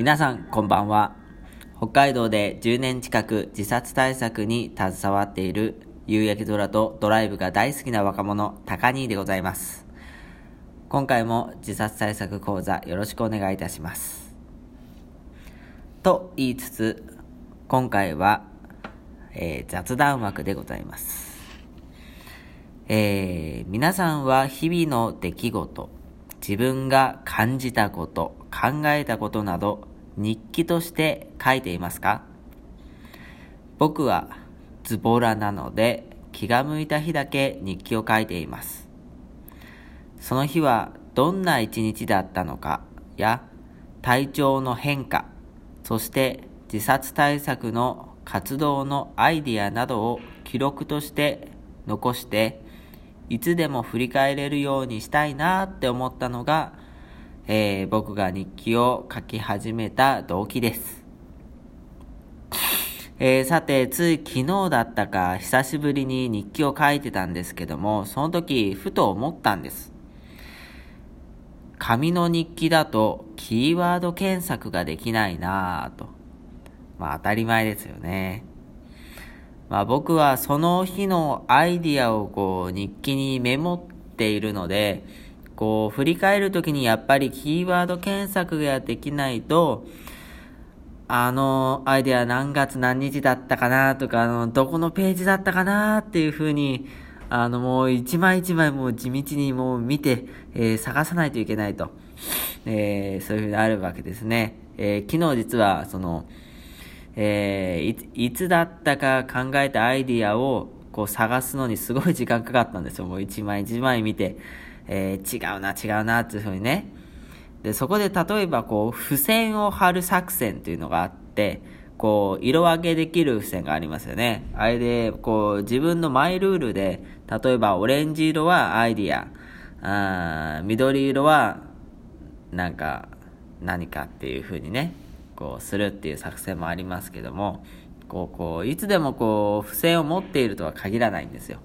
皆さんこんばんは。北海道で10年近く自殺対策に携わっている夕焼け空とドライブが大好きな若者高兄でございます。今回も自殺対策講座よろしくお願いいたします。と言いつつ今回は、えー、雑談枠でございます。えー、皆さんは日々の出来事自分が感じたこと考えたことなど日記として書いていますか？僕はズボラなので気が向いた日だけ日記を書いています。その日はどんな一日だったのか？や体調の変化、そして自殺対策の活動のアイディアなどを記録として残していつでも振り返れるようにしたいなって思ったのがえー、僕が日記を書き始めた動機です。えー、さて、つい昨日だったか、久しぶりに日記を書いてたんですけども、その時、ふと思ったんです。紙の日記だと、キーワード検索ができないなぁと。まあ、当たり前ですよね。まあ、僕はその日のアイディアをこう、日記にメモっているので、こう、振り返るときにやっぱりキーワード検索ができないと、あのアイデア何月何日だったかなとか、あの、どこのページだったかなっていうふうに、あの、もう一枚一枚もう地道にもう見て、えー、探さないといけないと。えー、そういうふうにあるわけですね。えー、昨日実は、その、えー、いつだったか考えたアイディアをこう探すのにすごい時間かかったんですよ。もう一枚一枚見て。えー、違うな、違うな、っていうふうにね。で、そこで例えばこう、付箋を貼る作戦っていうのがあって、こう、色分けできる付箋がありますよね。あれで、こう、自分のマイルールで、例えばオレンジ色はアイディア、あ緑色は、なんか、何かっていう風にね、こう、するっていう作戦もありますけども、こう、こう、いつでもこう、付箋を持っているとは限らないんですよ。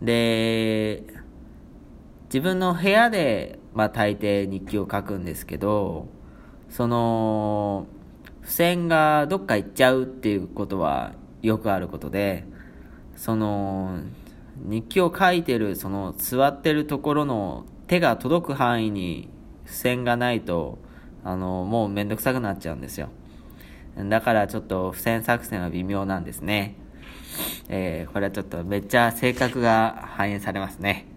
で、自分の部屋で、まあ、大抵日記を書くんですけど、その、付箋がどっか行っちゃうっていうことはよくあることで、その、日記を書いてる、その座ってるところの手が届く範囲に付箋がないと、あの、もうめんどくさくなっちゃうんですよ。だからちょっと付箋作戦は微妙なんですね。えー、これはちょっとめっちゃ性格が反映されますね。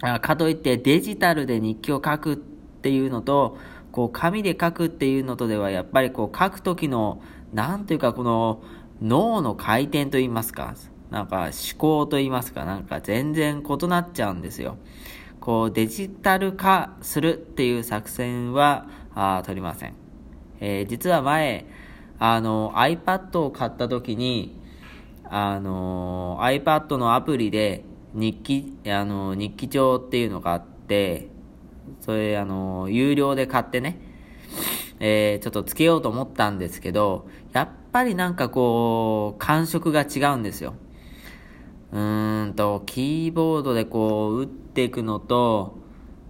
かといってデジタルで日記を書くっていうのと、こう紙で書くっていうのとではやっぱりこう書く時の、なんというかこの脳の回転といいますか、なんか思考といいますか、なんか全然異なっちゃうんですよ。こうデジタル化するっていう作戦はあ取りません。えー、実は前、あの iPad を買った時に、あの iPad のアプリで日記、あの、日記帳っていうのがあって、それ、あの、有料で買ってね、えー、ちょっとつけようと思ったんですけど、やっぱりなんかこう、感触が違うんですよ。うーんと、キーボードでこう、打っていくのと、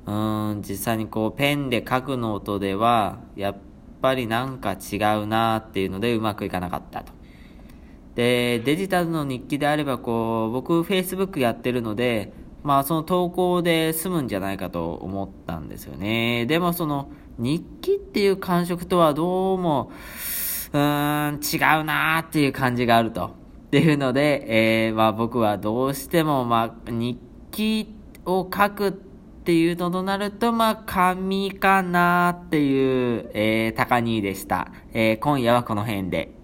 うーん、実際にこう、ペンで書くのとでは、やっぱりなんか違うなっていうので、うまくいかなかったと。で、デジタルの日記であれば、こう、僕、Facebook やってるので、まあ、その投稿で済むんじゃないかと思ったんですよね。でも、その、日記っていう感触とはどうも、うーん、違うなーっていう感じがあると。っていうので、えー、まあ僕はどうしても、まあ、日記を書くっていうのとなると、まあ、紙かなっていう、えー、高兄でした。えー、今夜はこの辺で。